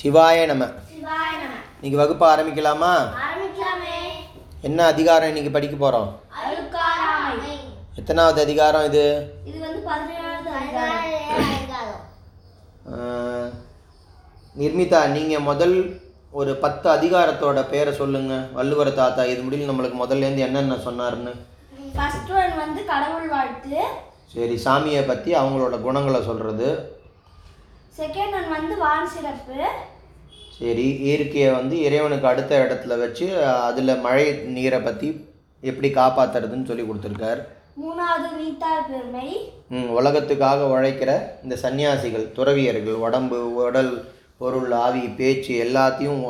சிவாய நம. இன்னைக்கு வகுப்பு ஆரம்பிக்கலாமா? என்ன அதிகாரம் இன்னைக்கு படிக்க போகிறோம் எத்தனாவது அதிகாரம் இது? நிர்மிதா நீங்கள் முதல் ஒரு பத்து அதிகாரத்தோட பேரை சொல்லுங்க. வள்ளுவர் தாத்தா இது முடியல நம்மளுக்கு முதல்லேருந்து என்னென்ன ஃபர்ஸ்ட் ஒன் வந்து கடவுள் வாழ்த்து. சரி சாமியை பற்றி அவங்களோட குணங்களை சொல்கிறது செகண்ட் ஒன் வந்து வான் சிறப்பு. சரி இயற்கையை வந்து இறைவனுக்கு அடுத்த இடத்துல வச்சு அதில் மழை நீரை பற்றி எப்படி காப்பாற்றுறதுன்னு சொல்லி கொடுத்துருக்கார். மூணாவது நீத்தார் பெருமை. ம், உலகத்துக்காக உழைக்கிற இந்த சன்னியாசிகள் துறவியர்கள் உடம்பு உடல் பொருள் ஆவி பேச்சு எல்லாத்தையும்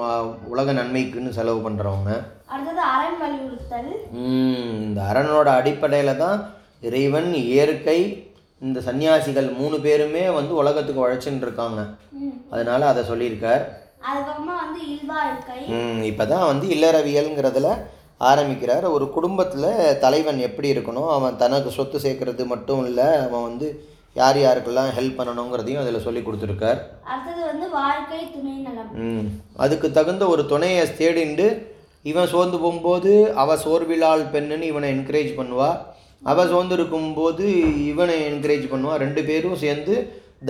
உலக நன்மைக்குன்னு செலவு பண்ணுறவங்க அடுத்தது அரண் வலியுறுத்தல். இந்த அரணோட அடிப்படையில் தான் இறைவன் இயற்கை இந்த சன்னியாசிகள் மூணு பேருமே வந்து உலகத்துக்கு உழைச்சின்னு இருக்காங்க. அதனால அதை சொல்லியிருக்கார். இப்போ தான் வந்து இல்லறவியல்ங்கிறதுல ஆரம்பிக்கிறார். ஒரு குடும்பத்தில் தலைவன் எப்படி இருக்கணும்? அவன் தனக்கு சொத்து சேர்க்கறது மட்டும் இல்லை அவன் வந்து யார் யாருக்கெல்லாம் ஹெல்ப் பண்ணணுங்கிறதையும் அதில் சொல்லி கொடுத்துருக்கார். அடுத்தது வந்து வாழ்க்கை துணை நலம். ம் அதுக்கு தகுந்த ஒரு துணையை தேடிண்டு இவன் சோர்ந்து போகும்போது அவ சோர்விலாள் பெண்ணுன்னு இவனை என்கரேஜ் பண்ணுவா. அவ சோர்ந்து இருக்கும்போது இவனை என்கரேஜ் பண்ணுவா. ரெண்டு பேரும் சேர்ந்து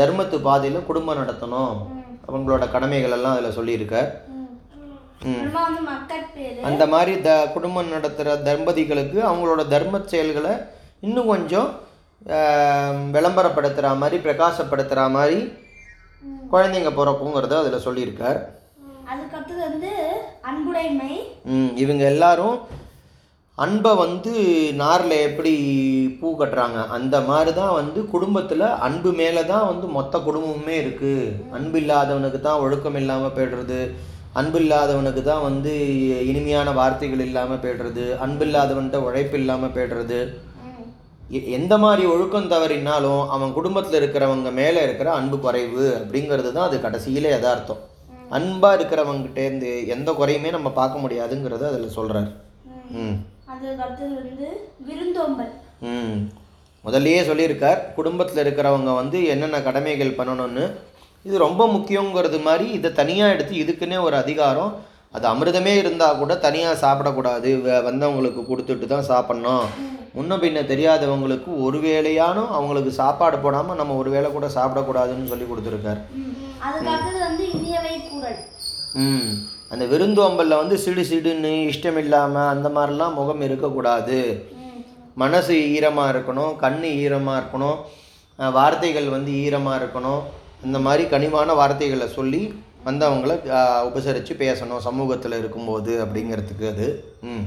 தர்மத்து பாதையில் குடும்பம் நடத்தணும். அவங்களோட கடமைகள் எல்லாம் அதில் சொல்லியிருக்கார் அந்த மாதிரி த குடும்பம் நடத்துகிற தம்பதிகளுக்கு அவங்களோட தர்ம செயல்களை இன்னும் கொஞ்சம் விளம்பரப்படுத்துகிற மாதிரி பிரகாசப்படுத்துகிற மாதிரி குழந்தைங்க பிறக்குங்கிறத அதில் சொல்லியிருக்கார். அதுக்கடுத்தது வந்து அன்புடைமை. இவங்க எல்லாரும் அன்பை வந்து நாரில் எப்படி பூ கட்டுறாங்க? அந்த மாதிரி தான் வந்து குடும்பத்தில் அன்பு மேலே தான் வந்து மொத்த குடும்பமுமே இருக்குது அன்பு இல்லாதவனுக்கு தான் ஒழுக்கம் இல்லாமல் போய்டுறது. அன்பு இல்லாதவனுக்கு தான் வந்து இனிமையான வார்த்தைகள் இல்லாமல் போய்டுறது. அன்பு இல்லாதவன்கிட்ட உழைப்பு இல்லாமல் போய்டுறது. எ- எந்த மாதிரி ஒழுக்கம் தவறினாலும் அவன் குடும்பத்தில் இருக்கிறவங்க மேலே இருக்கிற அன்பு குறைவு அப்படிங்கிறது தான் அது கடைசியில் யதார்த்தம். அன்பாக இருக்கிறவங்ககிட்டேருந்து எந்த குறையுமே நம்ம பார்க்க முடியாதுங்கிறத அதில் சொல்கிறார் ம். அதுக்கு அடுத்தது வந்து விருந்தோம்பல். ம். முதல்லயே சொல்லியிருக்கார் குடும்பத்தில் இருக்கிறவங்க வந்து என்னென்ன கடமைகள் பண்ணணும்னு. இது ரொம்ப முக்கியங்கிறது மாதிரி இதை தனியாக எடுத்து இதுக்குன்னே ஒரு அதிகாரம். அது அமிர்தமே இருந்தால் கூட தனியாக சாப்பிடக்கூடாது. வந்தவங்களுக்கு கொடுத்துட்டு தான் சாப்பிட்ணும். முன்ன பின்ன தெரியாதவங்களுக்கு ஒரு வேளையானும் அவங்களுக்கு சாப்பாடு போடாமல் நம்ம ஒரு வேளை கூட சாப்பிடக்கூடாதுன்னு சொல்லி கொடுத்துருக்கார். ம். அந்த விருந்தோம்பலில் வந்து சிடு சிடுன்னு இஷ்டம் இல்லாமல் அந்த மாதிரிலாம் முகம் இருக்கக்கூடாது. மனசு ஈரமாக இருக்கணும் கண் ஈரமாக இருக்கணும் வார்த்தைகள் வந்து ஈரமாக இருக்கணும். இந்த மாதிரி கனிவான வார்த்தைகளை சொல்லி வந்தவங்கள அஹ், உபசரித்து பேசணும் சமூகத்தில் இருக்கும்போது அப்படிங்கிறதுக்கு அது. ம்.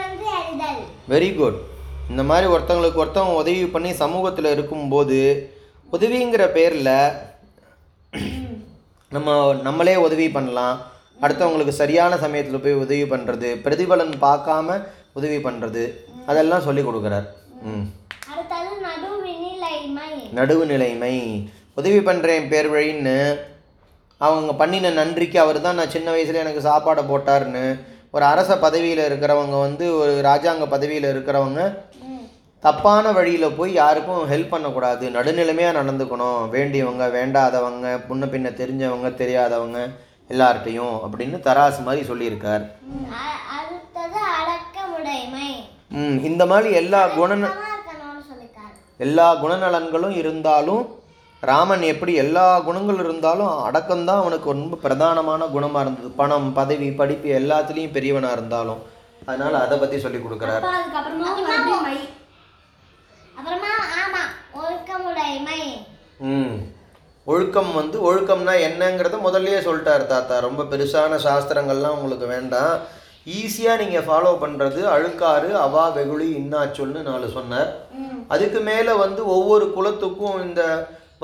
வந்து வெரி குட் இந்த மாதிரி ஒருத்தவங்களுக்கு ஒருத்தவங்க உதவி பண்ணி சமூகத்தில் இருக்கும்போது உதவிங்கிற பேரில் நம்ம நம்மளே உதவி பண்ணலாம். அடுத்தவங்களுக்கு சரியான சமயத்தில் போய் உதவி பண்ணுறது பிரதிபலன் பார்க்காம உதவி பண்ணுறது அதெல்லாம் சொல்லி கொடுக்குறார். ம். நடுவு நிலைமை உதவி பண்ணுறேன் பேர் வழின்னு அவங்க பண்ணின நன்றிக்கு அவர் தான் நான் சின்ன வயசில் எனக்கு சாப்பாடை போட்டாருன்னு ஒரு அரச பதவியில் இருக்கிறவங்க வந்து ஒரு ராஜாங்க பதவியில் இருக்கிறவங்க தப்பான வழியில் போய் யாருக்கும் ஹெல்ப் பண்ணக்கூடாது. நடுநிலைமையாக நடந்துக்கணும். வேண்டியவங்க வேண்டாதவங்க முன்ன பின்ன தெரிஞ்சவங்க தெரியாதவங்க. எல்லார்ட்டையும் அப்படின்னு தராசு மாதிரி சொல்லியிருக்கார். ம் இந்த மாதிரி எல்லா குண எல்லா குணநலன்களும் இருந்தாலும் ராமன் எப்படி எல்லா குணங்கள் இருந்தாலும் அடக்கம்தான் அவனுக்கு ரொம்ப பிரதானமான குணமாக இருந்தது. பணம் பதவி படிப்பு எல்லாத்துலேயும் பெரியவனாக இருந்தாலும். அதனால் அதை பற்றி சொல்லி கொடுக்குறார். மை. ஒழுக்கம் வந்து ஒழுக்கம்னா என்னங்கிறத முதல்லயே சொல்லிட்டார் தாத்தா. ரொம்ப பெருசான சாஸ்திரங்கள்லாம் உங்களுக்கு வேண்டாம். ஈஸியாக நீங்கள் ஃபாலோ பண்ணுறது அழுக்காறு அவா வெகுளி இன்னாச்சொல்னு நாலு சொன்னார். அதுக்கு மேலே வந்து ஒவ்வொரு குலத்துக்கும் இந்த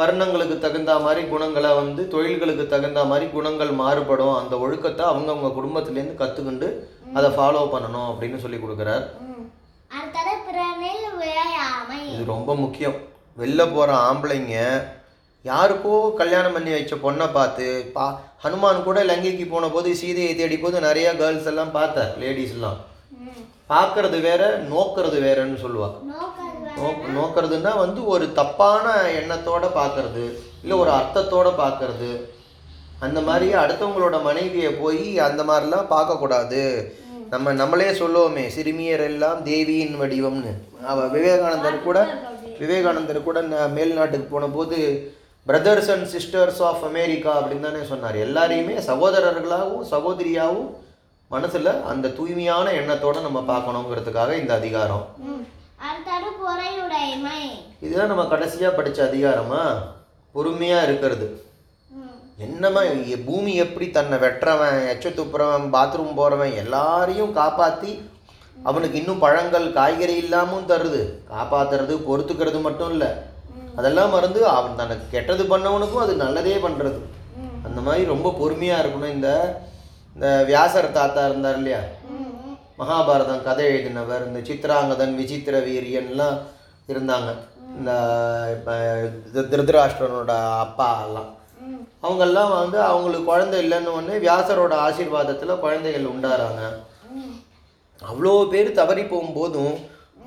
வர்ணங்களுக்கு தகுந்த மாதிரி குணங்களை வந்து தொழில்களுக்கு தகுந்த மாதிரி குணங்கள் மாறுபடும். அந்த ஒழுக்கத்தை அவங்கவுங்க குடும்பத்துலேருந்து கற்றுக்கிண்டு அதை ஃபாலோ பண்ணணும் அப்படின்னு சொல்லி கொடுக்குறார். இது ரொம்ப முக்கியம். வெளில போகிற ஆம்பளைங்க யாருக்கோ கல்யாணம் பண்ணி வச்ச பொண்ணை பார்த்து பா ஹனுமான் கூட லங்கைக்கு போன போது சீதையை தேடி போது நிறைய கேர்ள்ஸ் எல்லாம் பார்த்தார் லேடிஸ்லாம் பார்க்கறது வேற நோக்கிறது வேறன்னு சொல்லுவா. நோக் நோக்கிறதுனா வந்து ஒரு தப்பான எண்ணத்தோட பார்க்கறது இல்லை ஒரு அர்த்தத்தோட பார்க்கறது. அந்த மாதிரி அடுத்தவங்களோட மனைவியை போய் அந்த மாதிரிலாம் பார்க்கக்கூடாது. நம்ம நம்மளே சொல்லுவோமே சிறுமியர் எல்லாம் தேவியின் வடிவம்னு. அவ விவேகானந்தர் கூட விவேகானந்தர் கூட ந- மேல்நாட்டுக்கு போன போது brothers and sisters of America அப்படின்னு தானே சொன்னார். எல்லாரையுமே சகோதரர்களாகவும் சகோதரியாகவும் மனசில் அந்த தூய்மையான எண்ணத்தோட நம்ம பார்க்கணுங்கிறதுக்காக இந்த அதிகாரம். இதுதான் நம்ம கடைசியாக படித்த அதிகாரமா? பொறுமையாக இருக்கிறது. என்னமா பூமி எப்படி தன்னை வெட்டுறவன் எச்ச துப்புறவன் பாத்ரூம் போகிறவன் எல்லாரையும் காப்பாற்றி அவனுக்கு இன்னும் பழங்கள் காய்கறி இல்லாமல் தருது. காப்பாத்துறது பொறுத்துக்கிறது மட்டும் இல்லை. அதெல்லாம் மறந்து அவன் தனக்கு கெட்டது பண்ணவனுக்கும் அது நல்லதே பண்ணுறது அந்த மாதிரி ரொம்ப பொறுமையாக இருக்கணும். இந்த இந்த வியாசர் தாத்தா இருந்தார் இல்லையா? மகாபாரதம் கதை எழுதினவர் இந்த சித்ராங்கதன் விசித்திர வீரியன்லாம் இருந்தாங்க. இந்த இப்போ திருதராஷ்டிரனோட அப்பா எல்லாம். அவங்கெல்லாம் வந்து அவங்களுக்கு குழந்தை இல்லைன்னு ஒன்று வியாசரோட ஆசீர்வாதத்தில் குழந்தைகள் உண்டாறாங்க. ம். அவ்வளோ பேர் தவறி போகும்போதும்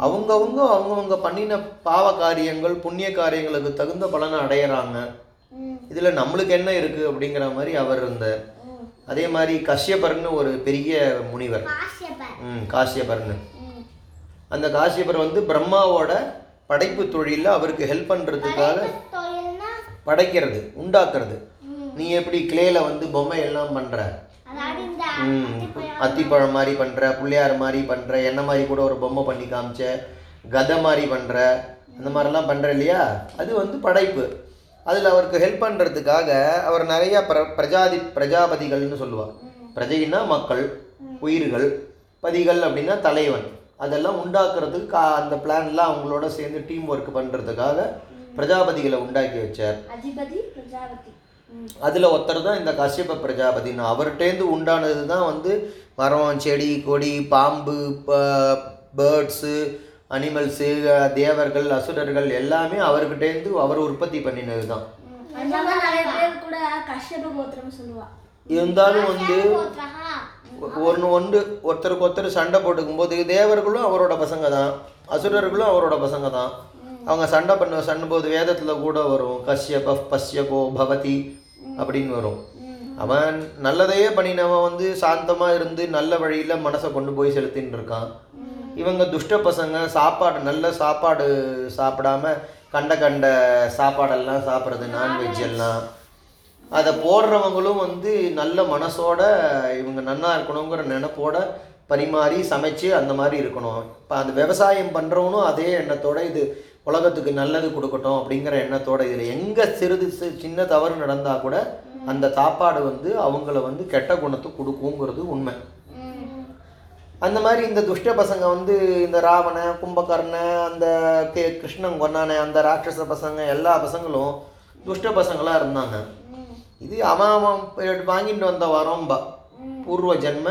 அவங்கவங்க அவங்கவங்க பண்ணின பாவ காரியங்கள் புண்ணிய காரியங்களுக்கு தகுந்த பலனை அடையிறாங்க. இதில் நம்மளுக்கு என்ன இருக்குது அப்படிங்கிற மாதிரி அவர் இருந்தார். அதே மாதிரி கஷ்யபர்னு ஒரு பெரிய முனிவர் ம் காஷ்யபர்னு. அந்த காஷ்யபர் வந்து பிரம்மாவோட படைப்பு தொழிலில் அவருக்கு ஹெல்ப் பண்ணுறதுக்காக படைக்கிறது உண்டாக்குறது. நீ எப்படி கிளேல வந்து பொம்மை எல்லாம் பண்ணுற அத்திப்பழம் மாதிரி பண்ணுற பிள்ளையார் மாதிரி பண்ணுற என்ன மாதிரி கூட ஒரு பொம்மை பண்ணி காமிச்ச கதை மாதிரி பண்ணுற அந்த மாதிரிலாம் பண்ணுற இல்லையா? அது வந்து படைப்பு. அதில் அவருக்கு ஹெல்ப் பண்ணுறதுக்காக அவர் நிறையா பிர பிரஜாதி பிரஜாபதிகள்னு சொல்லுவார் பிரஜைன்னா மக்கள் உயிர்கள் பதிகள் அப்படின்னா தலைவன். அதெல்லாம் உண்டாக்குறதுக்கு கா அந்த பிளான்லாம் அவங்களோட சேர்ந்து டீம் ஒர்க் பண்ணுறதுக்காக பிரஜாபதிகளை உண்டாக்கி வச்சார். அதில் ஒருத்தர் தான் இந்த கஷ்யப பிரஜாபதினு அவர்கிட்டேருந்து உண்டானது தான் வந்து மரம் செடி கொடி பாம்பு பேர்ட்ஸு அனிமல்ஸு தேவர்கள் அசுரர்கள் எல்லாமே அவர்கிட்டேருந்து அவர் உற்பத்தி பண்ணினது தான். இருந்தாலும் வந்து. ஒன்று ஒன்று ஒருத்தருக்கு ஒருத்தர் சண்டை போட்டுக்கும் போது தேவர்களும் அவரோட பசங்க தான். அசுரர்களும் அவரோட பசங்க தான். அவங்க சண்டை பண்ண சண்டை போது வேதத்தில் கூட வரும். கஷ்யப பஷ்யபோ பவதி அப்படின்னு வரும். அவன் நல்லதையே பண்ணினவன் வந்து சாந்தமாக இருந்து நல்ல வழியில் மனசை கொண்டு போய் செலுத்தின்னு இருக்கான். இவங்க துஷ்ட பசங்க சாப்பாடு நல்ல சாப்பாடு சாப்பிடாம கண்ட கண்ட சாப்பாடெல்லாம் சாப்பிட்றது நான்வெஜ். எல்லாம். அதை போடுறவங்களும் வந்து நல்ல மனசோட இவங்க நன்னா இருக்கணுங்கிற நினைப்போட பரிமாறி சமைச்சு அந்த மாதிரி இருக்கணும். இப்போ அந்த விவசாயம் பண்ணுறவனும் அதே எண்ணத்தோட இது உலகத்துக்கு நல்லது கொடுக்கட்டும் அப்படிங்கிற எண்ணத்தோட இதில் எங்கே சிறிது சின்ன தவறு நடந்தால் கூட அந்த சாப்பாடு வந்து அவங்கள வந்து கெட்ட குணத்தை கொடுக்குங்கிறது உண்மை. அந்த மாதிரி இந்த துஷ்ட பசங்க வந்து இந்த ராவண கும்பகர்ண அந்த கே கிருஷ்ணன் கொன்னானே அந்த ராட்சச பசங்க எல்லா பசங்களும் துஷ்ட பசங்களாக இருந்தாங்க. இது அவன் அவன் வாங்கிட்டு வந்த வரம்பா. பூர்வ ஜென்ம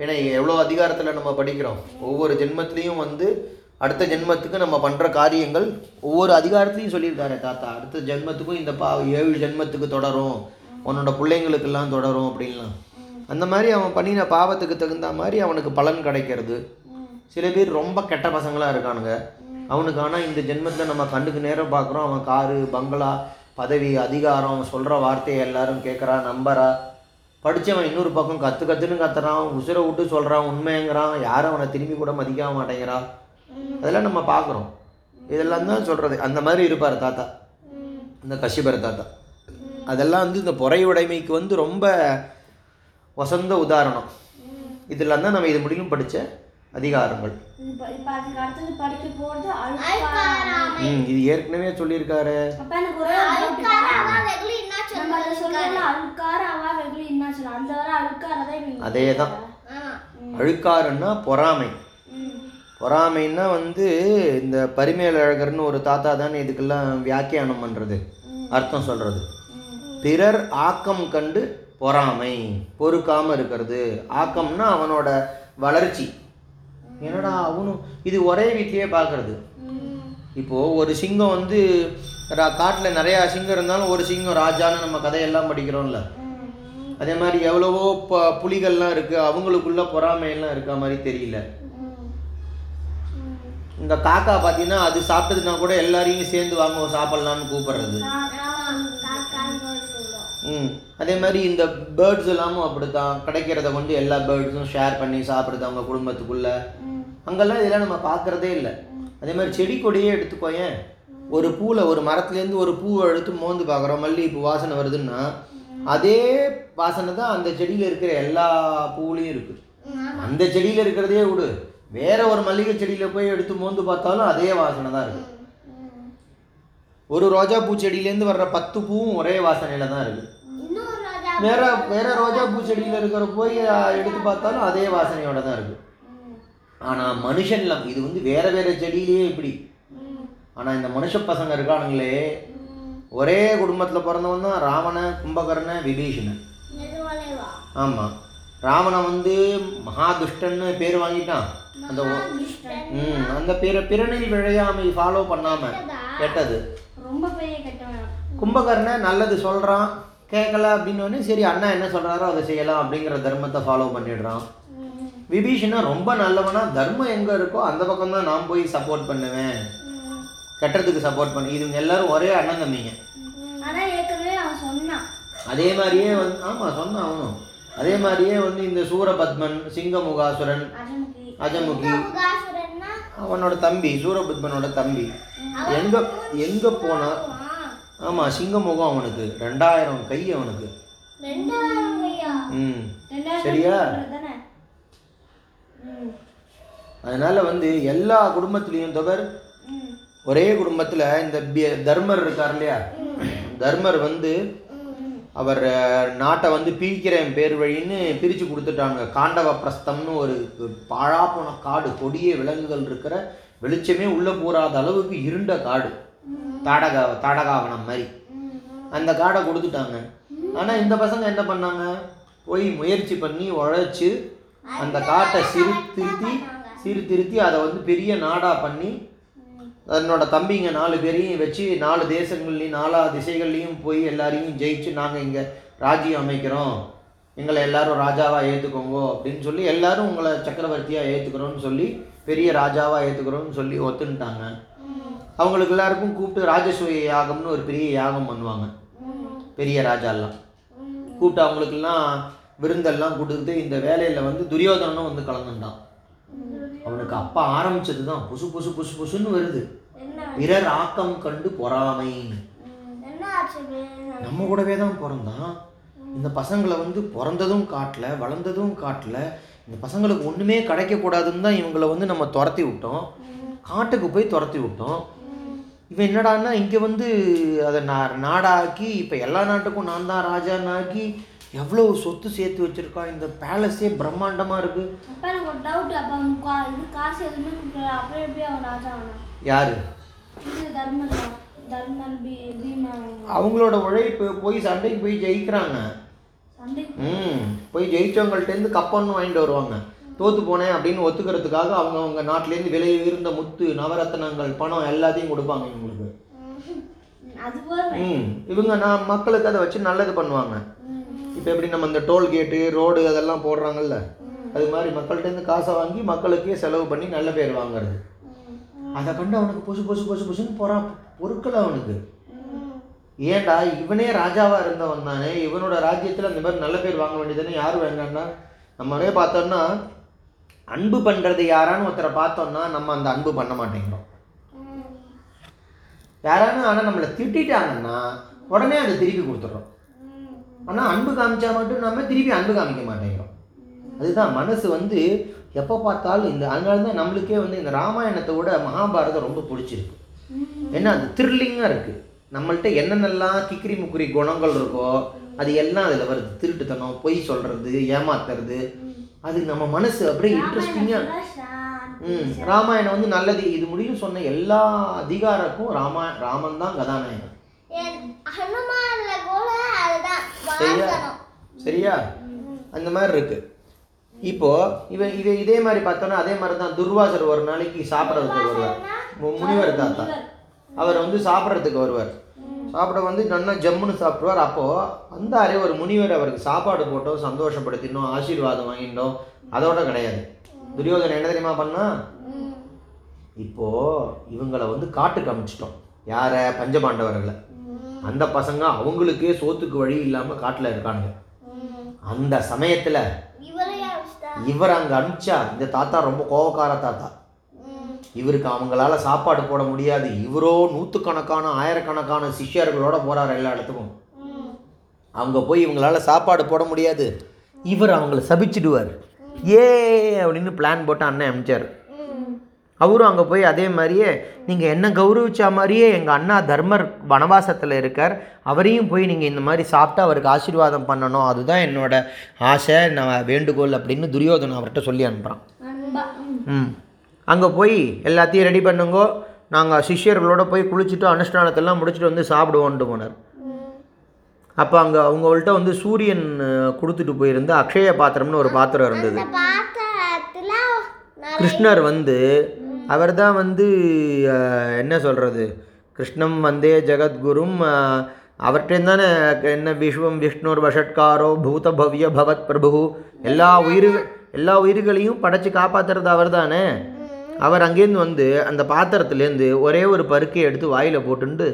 வினை எவ்வளோ அதிகாரத்தில் நம்ம படிக்கிறோம். ஒவ்வொரு ஜென்மத்துலேயும் வந்து அடுத்த ஜென்மத்துக்கு நம்ம பண்ணுற காரியங்கள் ஒவ்வொரு அதிகாரத்துலையும் சொல்லியிருக்காரு தாத்தா. அடுத்த ஜென்மத்துக்கும் இந்த பா ஏழு ஜென்மத்துக்கு தொடரும். உன்னோட பிள்ளைங்களுக்கெல்லாம் தொடரும் அப்படின்லாம். அந்த மாதிரி அவன் பண்ணின பாவத்துக்கு தகுந்த மாதிரி அவனுக்கு பலன் கிடைக்கிறது. சில பேர் ரொம்ப கெட்ட பசங்களாக இருக்கானுங்க. அவனுக்கு ஆனால் இந்த ஜென்மத்தில் நம்ம கண்ணுக்கு நேரம் பார்க்குறோம் அவன் காரு பங்களா பதவி அதிகாரம் சொல்கிற வார்த்தையை எல்லாரும் கேட்குறா நம்புறா. படித்தவன் இன்னொரு பக்கம் கற்று கற்றுன்னு கத்துறான். உசுரை விட்டு சொல்கிறான் உண்மைங்கிறான் யாரும் அவனை திரும்பி கூட மதிக்க மாட்டேங்கிறான். அதெல்லாம் நம்ம பார்க்குறோம். இதெல்லாம் தான் சொல்கிறது அந்த மாதிரி இருப்பார் தாத்தா. இந்த கஷ்யபர தாத்தா. அதெல்லாம் வந்து இந்த பொறையுடைமைக்கு வந்து ரொம்ப வசந்த உதாரணம். இதெல்லாம் தான் நம்ம இது முடியும் படித்த அதிகாரங்கள். இது ஏற்கனவே சொல்லியிருக்காரு. அதை தான். அழுக்காருன்னா பொறாமை. பொறாமைன்னா வந்து இந்த பரிமேலழகர்னு ஒரு தாத்தா தானே இதுக்கெல்லாம் வியாக்கியானம் பண்ணுறது அர்த்தம் சொல்கிறது பிறர் ஆக்கம் கண்டு பொறாமை பொறுக்காம இருக்கிறது. ஆக்கம்னா அவனோட வளர்ச்சி. என்னடா அவனும் இது ஒரே வீட்லயே பார்க்கறது இப்போது ஒரு சிங்கம் வந்து காட்டில் நிறையா சிங்கம் இருந்தாலும் ஒரு சிங்கம் ராஜான்னு நம்ம கதையெல்லாம் படிக்கிறோம்ல. அதே மாதிரி எவ்வளவோ ப புலிகள்லாம் இருக்குது அவங்களுக்குள்ள பொறாமையெல்லாம் இருக்க மாதிரி தெரியல. இந்த காக்கா பார்த்தீங்கன்னா அது சாப்பிட்டதுன்னா கூட எல்லாரையும் சேர்ந்து வாங்க சாப்பிட்லான்னு கூப்பிடுறது. ம் அதே மாதிரி இந்த பேர்ட்ஸ் எல்லாமும் அப்படித்தான். கிடைக்கிறத கொண்டு எல்லா பேர்ட்ஸும் ஷேர் பண்ணி சாப்பிடுது அவங்க குடும்பத்துக்குள்ள. அங்கெல்லாம் இதெல்லாம் நம்ம பார்க்குறதே இல்லை. அதே மாதிரி செடி கொடியே எடுத்துக்கோயேன். ஒரு பூவில் ஒரு மரத்துலேருந்து ஒரு பூவை எடுத்து மோந்து பார்க்குறோம். மல்லிகைப்பூ வாசனை வருதுன்னா அதே வாசனை தான் அந்த செடியில் இருக்கிற எல்லா பூவுலேயும் இருக்குது அந்த செடியில் இருக்கிறதே விடு. வேற ஒரு மல்லிகை செடியில் போய் எடுத்து மோந்து பார்த்தாலும் அதே வாசனை தான் இருக்குது ஒரு ரோஜா பூ செடியிலேருந்து வர்ற பத்து பூவும் ஒரே வாசனையில் தான் இருக்குது வேற வேற ரோஜா பூ செடியில் இருக்கிற போய் எடுத்து பார்த்தாலும் அதே வாசனையோட தான் இருக்குது ஆனால் மனுஷன்ல இது வந்து வேற வேற செடியிலேயே இப்படி. ஆனால் இந்த மனுஷ பசங்க இருக்கானுங்களே ஒரே குடும்பத்தில் பிறந்தவன் தான் ராவண கும்பகர்ண விபீஷணன். ஆமாம் ராவணன் வந்து மகாதுஷ்டன்னு பேர் வாங்கிட்டான். அந்த ம் அந்த பிற பிறனில் விழையாமை ஃபாலோ பண்ணாமல் கெட்டது? ரொம்ப பெரிய கெட்டவன். கும்பகர்ணன் நல்லது சொல்கிறான் கேட்கல அப்படின்னோடனே சரி அண்ணா என்ன சொல்கிறாரோ அதை செய்யலாம் அப்படிங்கிற தர்மத்தை ஃபாலோ பண்ணிடுறான். விபீஷணன் ரொம்ப நல்லவனா தர்மம் எங்கே இருக்கோ அந்த பக்கம் தான் நான் போய் சப்போர்ட் பண்ணுவேன். கெட்டதுக்கு சப்போர்ட் பண்ணி இதுங்க எல்லாரும் ஒரே அண்ணன் தம்பிங்க. அதே மாதிரியே வந்து ஆமாம் சொன்னான் அவனும். அதே மாதிரியே வந்து இந்த சூரபத்மன் சிங்கமுகாசுரன் அஜமுகி அவனோட தம்பி சூரபத்மனோட தம்பி. எங்க எங்க போனா ஆமா சிங்கமுகம் அவனுக்கு. ரெண்டாயிரம் கை அவனுக்கு. ம். சரியா? தானே அதனால வந்து எல்லா குடும்பத்திலையும் தவிர ஒரே குடும்பத்துல இந்த தர்மர் இருக்கார் இல்லையா? தர்மர் வந்து அவர் நாட்டை வந்து பிரிக்கிறேன் பேர் வழின்னு பிரித்து கொடுத்துட்டாங்க. காண்டவ பிரஸ்தம்னு ஒரு பாழா போன காடு கொடிய விலங்குகள் இருக்கிற வெளிச்சமே உள்ளே போகாத அளவுக்கு இருண்ட காடு. தாடகா தாடகாவனம் மாதிரி. அந்த காடை கொடுத்துட்டாங்க. ஆனால் இந்த பசங்க என்ன பண்ணாங்க? போய் முயற்சி பண்ணி உழைச்சி அந்த காட்டை சிறு திருத்தி சீர்திருத்தி அதை வந்து பெரிய நாடாக பண்ணி தன்னோட தம்பிங்க நாலு பேரையும் வச்சு நாலு தேசங்கள்லையும் நாலா திசைகள்லையும் போய் எல்லாரையும் ஜெயிச்சு நாங்கள் இங்கே ராஜ்யம் அமைக்கிறோம். எங்களை எல்லாரும் ராஜாவாக ஏற்றுக்கோங்க அப்படின்னு சொல்லி எல்லாரும் உங்களை சக்கரவர்த்தியாக ஏற்றுக்கிறோன்னு சொல்லி பெரிய ராஜாவாக ஏற்றுக்கிறோன்னு சொல்லி ஒத்துன்ட்டாங்க. அவங்களுக்கு எல்லாருக்கும் கூப்பிட்டு ராஜசூய யாகம்னு ஒரு பெரிய யாகம் பண்ணுவாங்க. பெரிய ராஜாலாம். கூப்பிட்டு அவங்களுக்கெல்லாம் விருந்தெல்லாம் கொடுத்து இந்த வேலையில் வந்து துரியோதனனும் வந்து கலந்துட்டான். அவனுக்கு அப்பா ஆரம்பிச்சது தான் புசு புசு புசு புசுன்னு வருது. பிறர் ஆக்கம் கண்டு பொறாமை. நம்ம கூடவே தான் பிறந்தான். இந்த பசங்களை வந்து பிறந்ததும் காட்டல வளர்ந்ததும் காட்டல. இந்த பசங்களுக்கு ஒன்றுமே கிடைக்கக்கூடாதுன்னு தான் இவங்களை வந்து நம்ம துரத்தி விட்டோம். காட்டுக்கு போய் துரத்தி விட்டோம். இவன் என்னடான்னா இங்கே வந்து அதை நா நாடாக்கி இப்போ எல்லா நாட்டுக்கும் நான் தான் ராஜான்னாக்கி எவ்வளோ சொத்து சேர்த்து வச்சுருக்கான் இந்த பேலஸே பிரம்மாண்டமாக இருக்குது அப்பா எனக்கு ஒரு டவுட் அப்ப அவன் கா- இது காசு எதுவுமே கொடுக்கல. அப்புறம் எப்படி அவன் ராஜா ஆனான். யார்? இது தர்மன் தான். தர்மன் பீ பீமா அவங்க. அவங்களோட உழைப்பு போய் சண்டைக்கு போய் ஜெயிக்கிறாங்க. ம் போய் ஜெயிச்சவங்கள்ட்டேருந்து கப்பன்னு வாங்கிட்டு வருவாங்க. தோத்து போனேன் அப்படின்னு ஒத்துக்கிறதுக்காக அவங்க அவங்க நாட்டிலேருந்து விலை உயர்ந்த முத்து நவரத்னங்கள் பணம் எல்லாத்தையும் கொடுப்பாங்க இவங்களுக்கு. ம் இவங்க நான் மக்களுக்கு அதை வச்சு நல்லது பண்ணுவாங்க. இப்போ எப்படி நம்ம இந்த டோல்கேட்டு ரோடு அதெல்லாம் போடுறாங்கல்ல அது மாதிரி மக்கள்கிட்டேருந்து காசை வாங்கி மக்களுக்கே செலவு பண்ணி நல்ல பேர் வாங்குறது. அதை கண்டு அவனுக்கு பொசு பொசு பொசு பொசுன்னு போகிறான் பொருட்கள் அவனுக்கு. ஏண்டா இவனே ராஜாவாக இருந்தவன் தானே இவனோட ராஜ்யத்தில் அந்த மாதிரி நல்ல பேர் வாங்க வேண்டியதுன்னு யார் வேண்டாம்னா நம்மளே பார்த்தோம்னா அன்பு பண்ணுறது யாரான்னு ஒருத்தரை பார்த்தோம்னா நம்ம அந்த அன்பு பண்ண மாட்டேங்கிறோம். யாரானு ஆனால் நம்மளை திட்டிட்டாங்கன்னா உடனே அதை திருப்பி கொடுத்துட்றோம். ஆனால் அன்பு காமிச்சா மட்டும் நம்ம திருப்பி அன்பு காமிக்க மாட்டேங்கிறோம். அதுதான் மனசு வந்து எப்போ பார்த்தாலும் இந்த அதனால தான் நம்மளுக்கே வந்து இந்த ராமாயணத்தை விட மகாபாரதம் ரொம்ப பிடிச்சிருக்கு. ஏன்னா அது த்ரில்லிங்காக இருக்குது நம்மள்ட்ட என்னென்னலாம் கிக்கிரி முக்கிரி குணங்கள் இருக்கோ அது எல்லாம் அதில் வருது. திருட்டுத்தனம் பொய் சொல்கிறது ஏமாத்துறது. அது நம்ம மனசு அப்படியே இன்ட்ரெஸ்டிங்காக ம் ராமாயணம் வந்து நல்லது. இது முடியும் சொன்ன எல்லா அதிகாரக்கும் ராமா ராமன் தான் கதாநாயகன். ஹனுமான்ல கூட அதுதான் சரியா? சரியா? அந்த மாதிரி இருக்கு. இப்போ இவன் இவ இதே மாதிரி பார்த்தோன்னா அதே மாதிரி தான் துர்வாசர் ஒரு நாளைக்கு சாப்பிட்றதுக்கு வருவார். முனிவர் தாத்தா. அவர் வந்து சாப்பிட்றதுக்கு வருவார். சாப்பிட வந்து நல்லா ஜம்முன்னு சாப்பிடுவார். அப்போது வந்தாரே ஒரு முனிவர் அவருக்கு சாப்பாடு போட்டோம் சந்தோஷப்படுத்தினோம் ஆசீர்வாதம் வாங்கிட்டோம் அதோட கிடையாது. துரியோதனன் என்ன தெரியுமா பண்ணா? இப்போ இவங்களை வந்து காட்டுக்கு அமிச்சிட்டோம். யாரை? பஞ்சபாண்டவர்களை அந்த பசங்க அவங்களுக்கே சோத்துக்கு வழி இல்லாமல் காட்டில் இருக்கானுங்க. அந்த சமயத்தில் இவர் அங்கே அனுப்பிச்சா இந்த தாத்தா ரொம்ப கோவக்கார தாத்தா. இவருக்கு அவங்களால சாப்பாடு போட முடியாது. இவரோ நூற்றுக்கணக்கான ஆயிரக்கணக்கான சிஷ்யர்களோட போறாரு எல்லா இடத்துக்கும். அவங்க போய் இவங்களால சாப்பாடு போட முடியாது. இவர் அவங்கள சபிச்சிடுவார். ஏ அப்படின்னு பிளான் போட்டு அண்ணன் அனுப்பிச்சார் அவரும் அங்கே போய் அதே மாதிரியே நீங்கள் என்ன கௌரவிச்ச மாதிரியே எங்கள் அண்ணா தர்மர் வனவாசத்தில் இருக்கார் அவரையும் போய் நீங்கள் இந்த மாதிரி சாப்பிட்டு அவருக்கு ஆசீர்வாதம் பண்ணணும் அதுதான் என்னோட ஆசை நான் வேண்டுகோள் அப்படின்னு துரியோதனன் அவர்கிட்ட சொல்லி அனுப்புகிறான் அன்பா. ம். அங்கே போய் எல்லாத்தையும் ரெடி பண்ணுங்கோ நாங்கள் சிஷ்யர்களோட போய் குளிச்சுட்டு அனுஷ்டானத்தெல்லாம் முடிச்சுட்டு வந்து சாப்பிடுவோன்ட்டு போனார். அப்போ அங்கே அவங்கள்ட்ட வந்து சூரியன் கொடுத்துட்டு போயிருந்த அக்ஷய பாத்திரம்னு ஒரு பாத்திரம் இருந்தது. கிருஷ்ணர் வந்து அவர் தான் வந்து என்ன சொல்கிறது கிருஷ்ணம் வந்தே ஜெகத்குரும் அவர்கிட்ட தானே என்ன விஸ்வம் விஷ்ணுர் வஷட்காரோ பூத பவ்ய பவத் பிரபு எல்லா உயிர் எல்லா உயிர்களையும் படைச்சு காப்பாத்துறது அவர் தானே அவர் அங்கேருந்து வந்து அந்த பாத்திரத்துலேருந்து ஒரே ஒரு பருக்கையை எடுத்து வாயில் போட்டுண்டு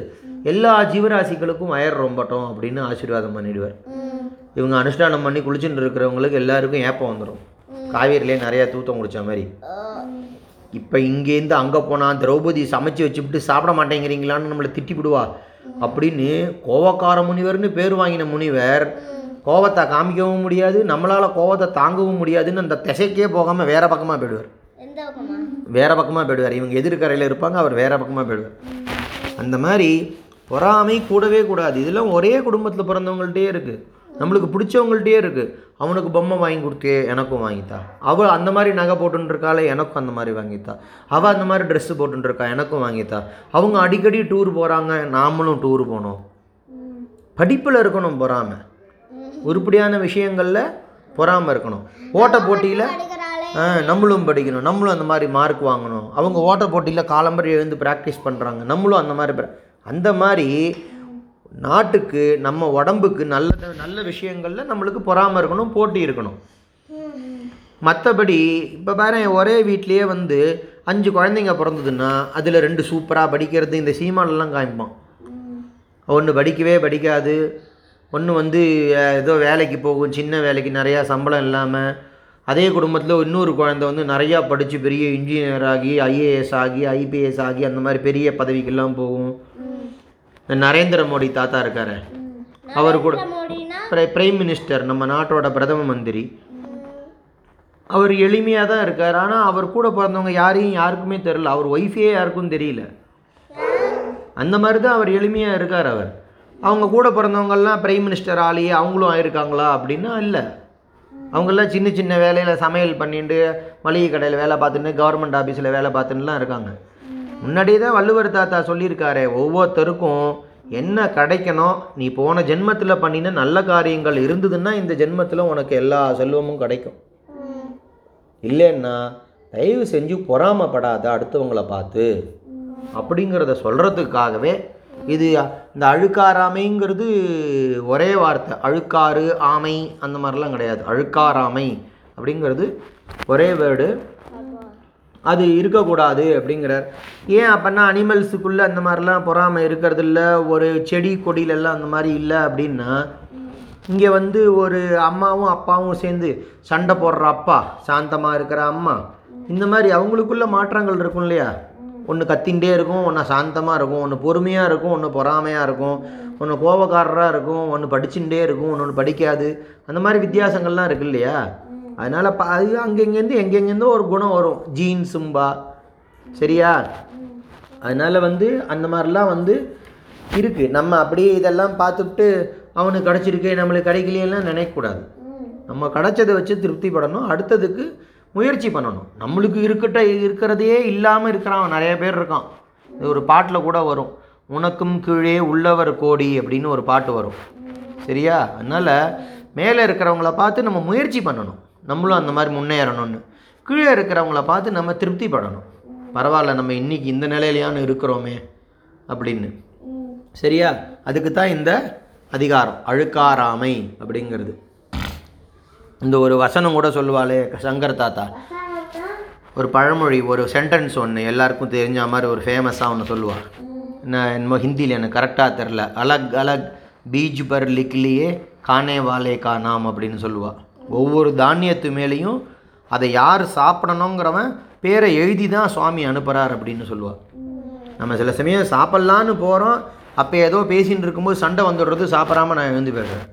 எல்லா ஜீவராசிகளுக்கும் வயர் ரொம்பட்டும் அப்படின்னு ஆசீர்வாதம் பண்ணிடுவார். இவங்க அனுஷ்டானம் பண்ணி குளிச்சுட்டு இருக்கிறவங்களுக்கு எல்லாருக்கும் ஏப்பம் வந்துடும் காவேரியிலே நிறையா தூத்தம் குடித்த மாதிரி. இப்போ இங்கேருந்து அங்கே போனால் திரௌபதி சமைச்சு வச்சுவிட்டு சாப்பிட மாட்டேங்கிறீங்களான்னு நம்மளை திட்டிவிடுவா அப்படின்னு கோவக்கார முனிவர்னு பேர் வாங்கின முனிவர் கோவத்தை காமிக்கவும் முடியாது நம்மளால் கோவத்தை தாங்கவும் முடியாதுன்னு அந்த திசைக்கே போகாமல் வேற பக்கமாக போயிடுவார். வேற பக்கமாக போயிடுவார். இவங்க எதிர்கரையில் இருப்பாங்க அவர் வேற பக்கமாக போயிடுவார். அந்த மாதிரி பொறாமை கூடவே கூடாது. இதெல்லாம் ஒரே குடும்பத்தில் பிறந்தவங்கள்ட்டே இருக்குது நம்மளுக்கு பிடிச்சவங்கள்ட்டே இருக்குது அவனுக்கு பொம்மை வாங்கி கொடுத்தே எனக்கும் வாங்கித்தா. அவள் அந்த மாதிரி நகை போட்டுன்னு இருக்காளே எனக்கும் அந்த மாதிரி வாங்கித்தா. அவள் அந்த மாதிரி ட்ரெஸ்ஸு போட்டுன்னு இருக்கா எனக்கும் வாங்கித்தா. அவங்க அடிக்கடி டூர் போகிறாங்க நாமளும் டூர் போனோம். படிப்பில் இருக்கணும் பொறாமை. உருப்படியான விஷயங்களில் பொறாமை இருக்கணும். ஓட்ட போட்டியில் நம்மளும் படிக்கணும். நம்மளும் அந்த மாதிரி மார்க் வாங்கணும். அவங்க ஓட்ட போட்டியில் காலம்பரை எழுந்து ப்ராக்டிஸ் பண்ணுறாங்க நம்மளும் அந்த மாதிரி அந்த மாதிரி நாட்டுக்கு நம்ம உடம்புக்கு நல்ல நல்ல விஷயங்களில் நம்மளுக்கு பொறாமல் இருக்கணும் போட்டி இருக்கணும். மற்றபடி இப்போ பாரு ஒரே வீட்லேயே வந்து அஞ்சு குழந்தைங்க பிறந்ததுன்னா அதில் ரெண்டு சூப்பராக படிக்கிறது இந்த சீமானெல்லாம் காமிப்பான். ஒன்று படிக்கவே படிக்காது ஒன்று வந்து ஏதோ வேலைக்கு போகும் சின்ன வேலைக்கு நிறையா சம்பளம் இல்லாமல் அதே குடும்பத்தில் இன்னொரு குழந்தை வந்து நிறையா படித்து பெரிய இன்ஜினியர் ஆகி ஐஏஎஸ் ஆகி ஐபிஎஸ் ஆகி அந்த மாதிரி பெரிய பதவிக்கெல்லாம் போகும். நரேந்திர மோடி தாத்தா இருக்காரு. அவர் கூட பிரைம் மினிஸ்டர் நம்ம நாட்டோட பிரதம மந்திரி. அவர் எளிமையாக தான் இருக்கார். ஆனால் அவர் கூட பிறந்தவங்க யாரையும் யாருக்குமே தெரில அவர் ஒய்ஃபே யாருக்கும் தெரியல. அந்த மாதிரி தான் அவர் எளிமையாக இருக்கார் அவர். அவங்க கூட பிறந்தவங்கெல்லாம் பிரைம் மினிஸ்டர் ஆளியே அவங்களும் ஆயிருக்காங்களா அப்படின்னா இல்லை. அவங்கெல்லாம் சின்ன சின்ன வேலையில் சமையல் பண்ணிட்டு மளிகை கடையில் வேலை பார்த்துட்டு கவர்மெண்ட் ஆஃபீஸில் வேலை பார்த்துட்டுலாம் இருக்காங்க. முன்னாடியே தான் வள்ளுவர் தாத்தா சொல்லியிருக்காரு ஒவ்வொருத்தருக்கும் என்ன கிடைக்கணும் நீ போன ஜென்மத்தில் பண்ணின நல்ல காரியங்கள் இருந்ததுன்னா இந்த ஜென்மத்தில் உனக்கு எல்லா செல்வமும் கிடைக்கும். இல்லைன்னா தயவு செஞ்சு பொறாமப்படாத அடுத்தவங்கள பார்த்து. அப்படிங்கிறத சொல்கிறதுக்காகவே இது இந்த அழுக்காராமைங்கிறது ஒரே வார்த்தை. அழுக்காறு ஆமை அந்த மாதிரிலாம் கிடையாது. அழுக்காராமை அப்படிங்கிறது ஒரே வேர்டு. அது இருக்கக்கூடாது அப்படிங்கிறார். ஏன் அப்படின்னா அனிமல்ஸுக்குள்ளே அந்த மாதிரிலாம் பொறாமை இருக்கிறது இல்லை ஒரு செடி கொடியிலெல்லாம் அந்த மாதிரி இல்லை அப்படின்னா இங்கே வந்து ஒரு அம்மாவும் அப்பாவும் சேர்ந்து சண்டை போடுற அப்பா சாந்தமாக இருக்கிற அம்மா இந்த மாதிரி அவங்களுக்குள்ள மாற்றங்கள் இருக்கும் இல்லையா? ஒன்று கத்தின்ண்டே இருக்கும் ஒன்று சாந்தமாக இருக்கும் ஒன்று பொறுமையாக இருக்கும் ஒன்று பொறாமையாக இருக்கும் ஒன்று கோபக்காரராக இருக்கும் ஒன்று படிச்சுட்டே இருக்கும் ஒன்று ஒன்று படிக்காது. அந்த மாதிரி வித்தியாசங்கள்லாம் இருக்கு இல்லையா? அதனால் ப அது அங்கங்கேருந்து எங்கெங்கேருந்தோ ஒரு குணம் வரும். ஜீன்ஸும்பா சரியா? அதனால் வந்து அந்த மாதிரிலாம் வந்து இருக்குது நம்ம அப்படியே இதெல்லாம் பார்த்துட்டு அவனுக்கு கிடச்சிருக்கே நம்மளுக்கு கிடைக்கலையெல்லாம் நினைக்கக்கூடாது. நம்ம கிடைச்சதை வச்சு திருப்திப்படணும். அடுத்ததுக்கு முயற்சி பண்ணணும். நம்மளுக்கு இருக்கட்ட இருக்கிறதையே இல்லாமல் இருக்கிறான். நிறைய பேர் இருக்கான். இது ஒரு பாட்டில் கூட வரும். உனக்கும் கீழே உள்ளவர் கோடி அப்படின்னு ஒரு பாட்டு வரும். சரியா? அதனால் மேலே இருக்கிறவங்கள பார்த்து நம்ம முயற்சி பண்ணணும். நம்மளும் அந்த மாதிரி முன்னேறணும்னு. கீழே இருக்கிறவங்கள பார்த்து நம்ம திருப்திப்படணும். பரவாயில்ல நம்ம இன்னைக்கு இந்த நிலையிலையான்னு இருக்கிறோமே அப்படின்னு. சரியா? அதுக்கு தான் இந்த அதிகாரம் அழுக்காராமை அப்படிங்கிறது. இந்த ஒரு வசனம் கூட சொல்லுவாளே சங்கர் தாத்தா. ஒரு பழமொழி ஒரு சென்டென்ஸ் ஒன்று எல்லாருக்கும் தெரிஞ்ச மாதிரி ஒரு ஃபேமஸாக ஒன்று சொல்லுவார் நான் என்னமோ ஹிந்தியில் எனக்கு கரெக்டாக தெரில அலக் அலக் பீஜ் பர் லிக்லியே கானே வாலே கா நாம் அப்படின்னு சொல்லுவாள் ஒவ்வொரு தானியத்து மேலேயும் அதை யார் சாப்பிடணுங்கிறவன் பேரை எழுதி தான் சுவாமி அனுப்புகிறார் அப்படின்னு சொல்லுவா. நம்ம சில சமயம் சாப்பிட்லான்னு போகிறோம் அப்போ ஏதோ பேசின்னு இருக்கும்போது சண்டை வந்துடுறது சாப்பிடாம நான் எழுந்து போயிடுறேன்.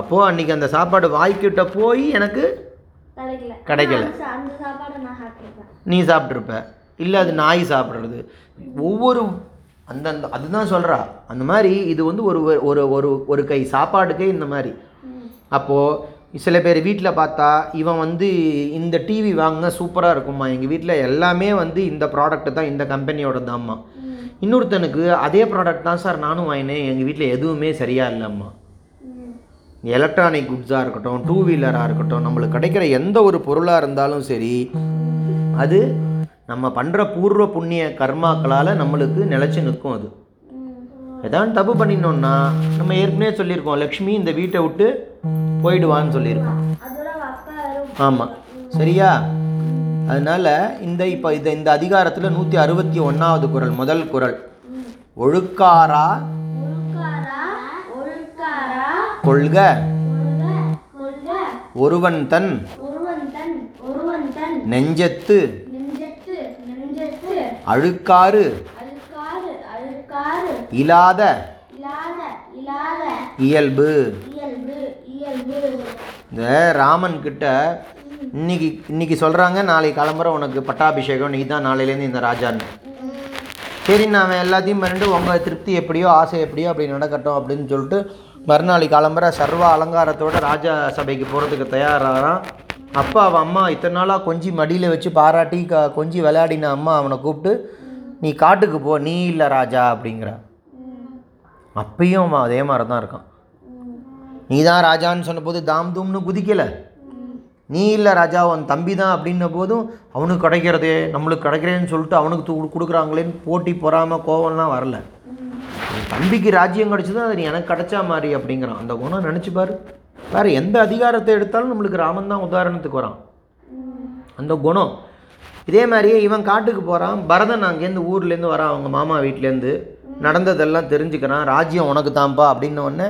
அப்போது அன்றைக்கி அந்த சாப்பாடு வாய்க்கிட்ட போய் எனக்கு கிடைக்கல. நீ சாப்பிட்ருப்ப இல்லை அது நாய் சாப்பிட்றது. ஒவ்வொரு அந்தந்த அதுதான் சொல்கிறா அந்த மாதிரி இது வந்து ஒரு ஒரு ஒரு ஒரு கை சாப்பாட்டுக்கே இந்த மாதிரி. அப்போது சில பேர் வீட்டில் பார்த்தா இவன் வந்து இந்த டிவி வாங்க சூப்பராக இருக்கும்மா. எங்கள் வீட்டில் எல்லாமே வந்து இந்த ப்ராடக்ட் தான் இந்த கம்பெனியோட தான்மா இன்னொருத்தனுக்கு அதே ப்ராடக்ட் தான் சார் நானும் வாங்கினேன். எங்கள் வீட்டில் எதுவுமே சரியாக இல்லைம்மா. எலக்ட்ரானிக் குட்ஸாக இருக்கட்டும் டூ வீலராக இருக்கட்டும் நம்மளுக்கு கிடைக்கிற எந்த ஒரு பொருளாக இருந்தாலும் சரி அது நம்ம பண்ணுற பூர்வ புண்ணிய கர்மாக்களால் நம்மளுக்கு நிலச்சி நிற்கும் அது. ஏதாவது தப்பு பண்ணினோம்னா நம்ம ஏற்கனவே சொல்லியிருக்கோம் லக்ஷ்மி இந்த வீட்டை விட்டு போயிடுவான்னு சொல்லியிருக்கோம். ஆமாம் சரியா? அதனால் இந்த இப்போ இந்த இந்த அதிகாரத்தில் நூற்றி அறுபத்தி ஒன்றாவது குறள் முதல் குறள் ஒழுக்காரா? கொள்க. ஒருவன் தன் நெஞ்சத்து. அழுக்காறு. இல்லாத இயல்பு. இந்த ராமன் கிட்ட இன்னைக்கு இன்னைக்கு சொல்கிறாங்க நாளைக்கு கிளம்புற உனக்கு பட்டாபிஷேகம் நீ தான் நாளையிலேருந்து இந்த ராஜான்னு. சரி நான் அவன் எல்லாத்தையும் பண்ணிட்டு உங்கள் திருப்தி எப்படியோ ஆசை எப்படியோ அப்படி நடக்கட்டும் அப்படின்னு சொல்லிட்டு மறுநாள் கிளம்புற சர்வ அலங்காரத்தோட ராஜா சபைக்கு போகிறதுக்கு தயாராகிறான் அப்பா அவன் அம்மா இத்தனை நாளாக கொஞ்சி மடியில் வச்சு பாராட்டி க கொஞ்சி விளையாடின அம்மா அவனை கூப்பிட்டு நீ காட்டுக்கு போ நீ இல்லை ராஜா அப்படிங்கிறா. அப்பயும் அவன் அதே மாதிரி தான் இருக்கான். நீ தான் ராஜான்னு சொன்னபோது தாம் தூம்னு குதிக்கலை. நீ இல்லை ராஜா உன் தம்பி தான் அப்படின்ன போதும் அவனுக்கு கிடைக்கிறதே நம்மளுக்கு கிடைக்கிறேன்னு சொல்லிட்டு அவனுக்கு கொடுக்குறாங்களேன்னு போட்டி பொறாமல் கோவம்லாம் வரல. தம்பிக்கு ராஜ்யம் கிடைச்சதோ அது நீ எனக்கு கிடைச்சா மாதிரி அப்படிங்கிறான். அந்த குணம் நினச்சி பாரு. வேறு எந்த அதிகாரத்தை எடுத்தாலும் நம்மளுக்கு ராமன் தான் உதாரணத்துக்கு வரான். அந்த குணம். இதே மாதிரியே இவன் காட்டுக்கு போகிறான் பரதன் அங்கேருந்து ஊர்லேருந்து வரான். அவங்க மாமா வீட்டிலேருந்து நடந்ததெல்லாம் தெரிஞ்சுக்கிறான். ராஜ்யம் உனக்கு தான்ப்பா அப்படின்ன உடனே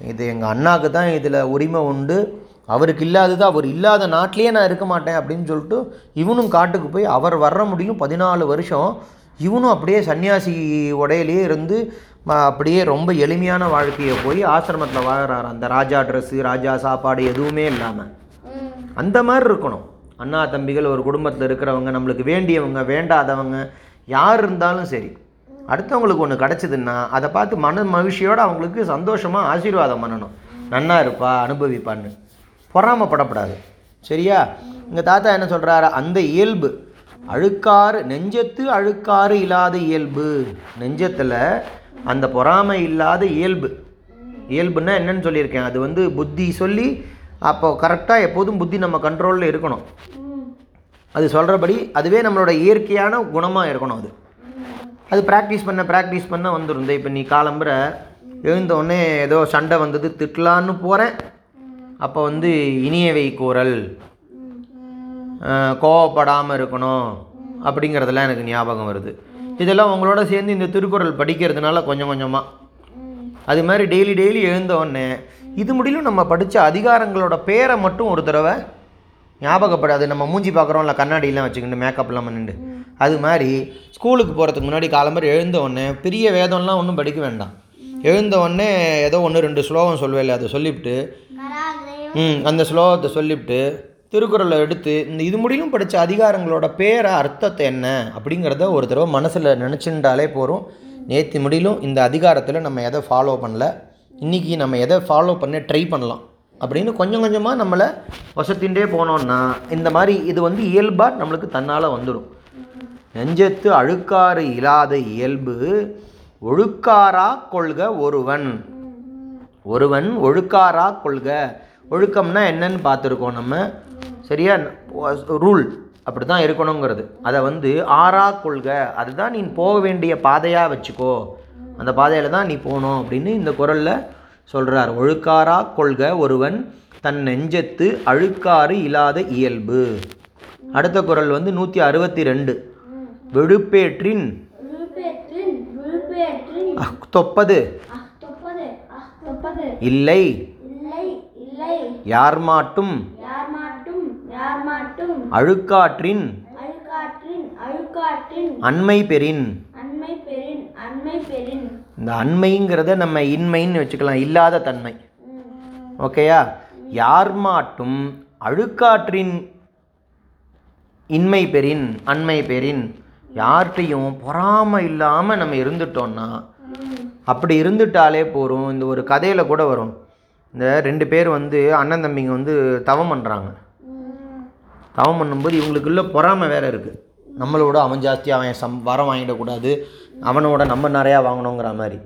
இது எங்கள் அண்ணாக்கு தான் இதில் உரிமை உண்டு. அவருக்கு இல்லாதது அவர் இல்லாத நாட்டிலேயே நான் இருக்க மாட்டேன் அப்படின்னு சொல்லிட்டு இவனும் காட்டுக்கு போய் அவர் வர்ற முடியும். பதினாலு வருஷம் இவனும் அப்படியே சன்னியாசி உடையிலேயே இருந்து அப்படியே ரொம்ப எளிமையான வாழ்க்கையை போய் ஆசிரமத்தில் வாழறாரு. அந்த ராஜா ட்ரெஸ்ஸு ராஜா சாப்பாடு எதுவுமே இல்லாமல் அந்த மாதிரி இருக்கணும். அண்ணா தம்பிகள் ஒரு குடும்பத்தில் இருக்கிறவங்க நம்மளுக்கு வேண்டியவங்க வேண்டாதவங்க யார் இருந்தாலும் சரி. அடுத்தவங்களுக்கு ஒன்று கிடச்சிதுன்னா அதை பார்த்து மன மகிழ்ச்சியோடு அவங்களுக்கு சந்தோஷமாக ஆசீர்வாதம் பண்ணணும். நன்னா இருப்பா அனுபவிப்பான்னு. பொறாமப்படப்படாது. சரியா? எங்கள் தாத்தா என்ன சொல்கிறாரு அந்த இயல்பு. அழுக்காறு நெஞ்சத்து அழுக்காறு இல்லாத இயல்பு. நெஞ்சத்தில் அந்த பொறாமை இல்லாத இயல்பு. இயல்புன்னா என்னன்னு சொல்லியிருக்கேன். அது வந்து புத்தி சொல்லி அப்போ கரெக்டாக எப்போதும் புத்தி நம்ம கண்ட்ரோலில் இருக்கணும். அது சொல்கிறபடி அதுவே நம்மளோட இயற்கையான குணமாக இருக்கணும் அது. அது ப்ராக்டிஸ் பண்ண ப்ராக்டிஸ் பண்ண வந்துடும் இப்போ நீ காலம்புற எழுந்தோடனே ஏதோ சண்டை வந்தது திட்டலான்னு போகிறேன் அப்போ வந்து இனியவை கூறல். கோவப்படாமல் இருக்கணும். அப்படிங்கிறதெல்லாம் எனக்கு ஞாபகம் வருது. இதெல்லாம் உங்களோட சேர்ந்து இந்த திருக்குறள் படிக்கிறதுனால கொஞ்சம் கொஞ்சமாக அது மாதிரி டெய்லி டெய்லி எழுந்தோடனே இது முடியலும் நம்ம படித்த அதிகாரங்களோட பேரை மட்டும் ஒரு தடவை ஞாபகப்படாது. நம்ம மூஞ்சி பார்க்குறோம்ல கண்ணாடியெல்லாம் வச்சுக்கிட்டு மேக்கப்லாம் பண்ணிட்டு அது மாதிரி ஸ்கூலுக்கு போகிறதுக்கு முன்னாடி காலம்பர் எழுந்த உடனே பெரிய வேதம்லாம் ஒன்றும் படிக்க வேண்டாம். எழுந்த உடனே ஏதோ ஒன்று ரெண்டு ஸ்லோகம் சொல்வேல அதை சொல்லிவிட்டு ம் அந்த ஸ்லோகத்தை சொல்லிவிட்டு திருக்குறளை எடுத்து இந்த இது முடியலும் படித்த அதிகாரங்களோட பேரை அர்த்தத்தை என்ன அப்படிங்கிறத ஒரு தடவை மனசில் நினச்சிருந்தாலே போகிறோம் நேற்று முடியலும் இந்த அதிகாரத்தில் நம்ம எதை ஃபாலோ பண்ணல இன்றைக்கி நம்ம எதை ஃபாலோ பண்ண ட்ரை பண்ணலாம். அப்படின்னு கொஞ்சம் கொஞ்சமாக நம்மளை வசத்தின்றே போனோம்னா இந்த மாதிரி இது வந்து இயல்பாக நம்மளுக்கு தன்னால் வந்துடும் நெஞ்சத்து அழுக்காறு இல்லாத இயல்பு ஒழுக்காரா கொள்க ஒருவன். ஒருவன் ஒழுக்காரா கொள்க. ஒழுக்கம்னா என்னன்னு பார்த்துருக்கோம் நம்ம. சரியா? ரூல். அப்படி தான் இருக்கணுங்கிறது. அதை வந்து ஆறா கொள்க. அதுதான் நீ போக வேண்டிய பாதையாக வச்சுக்கோ. அந்த பாதையில் தான் நீ போகணும் அப்படின்னு இந்த குரலில் சொல்கிறார் ஒழுக்காரா கொள்க ஒருவன் தன் நெஞ்சத்து அழுக்காறு இல்லாத இயல்பு. அடுத்த குரல் வந்து நூற்றி அறுபத்தி ரெண்டு வெடுப்பேற்றின் விழுப்பேற்றின் தொப்பது. இல்லை. யார் மாட்டும். அழுக்காற்றின். அண்மை பெறின். இந்த அண்மைங்கிறத நம்ம இன்மைன்னு வச்சுக்கலாம் இல்லாத தன்மை. ஓகேயா? யார் மாட்டும் அழுக்காற்றின் இன்மை பெறின் அண்மை பெறின் யார்கிட்டையும் பொறாமை இல்லாமல் நம்ம இருந்துட்டோம்னா அப்படி இருந்துட்டாலே போகிறோம் இந்த ஒரு கதையில் கூட வரும். இந்த ரெண்டு பேர் வந்து அண்ணன் தம்பிங்க வந்து தவம் பண்ணுறாங்க தவம் பண்ணும்போது இவங்களுக்குள்ள பொறாமை வேறு இருக்குது நம்மளோட அவன் ஜாஸ்தி அவன் சம் வரம் வாங்கிடக்கூடாது அவனோட நம்ம நிறையா வாங்கணுங்கிற மாதிரி.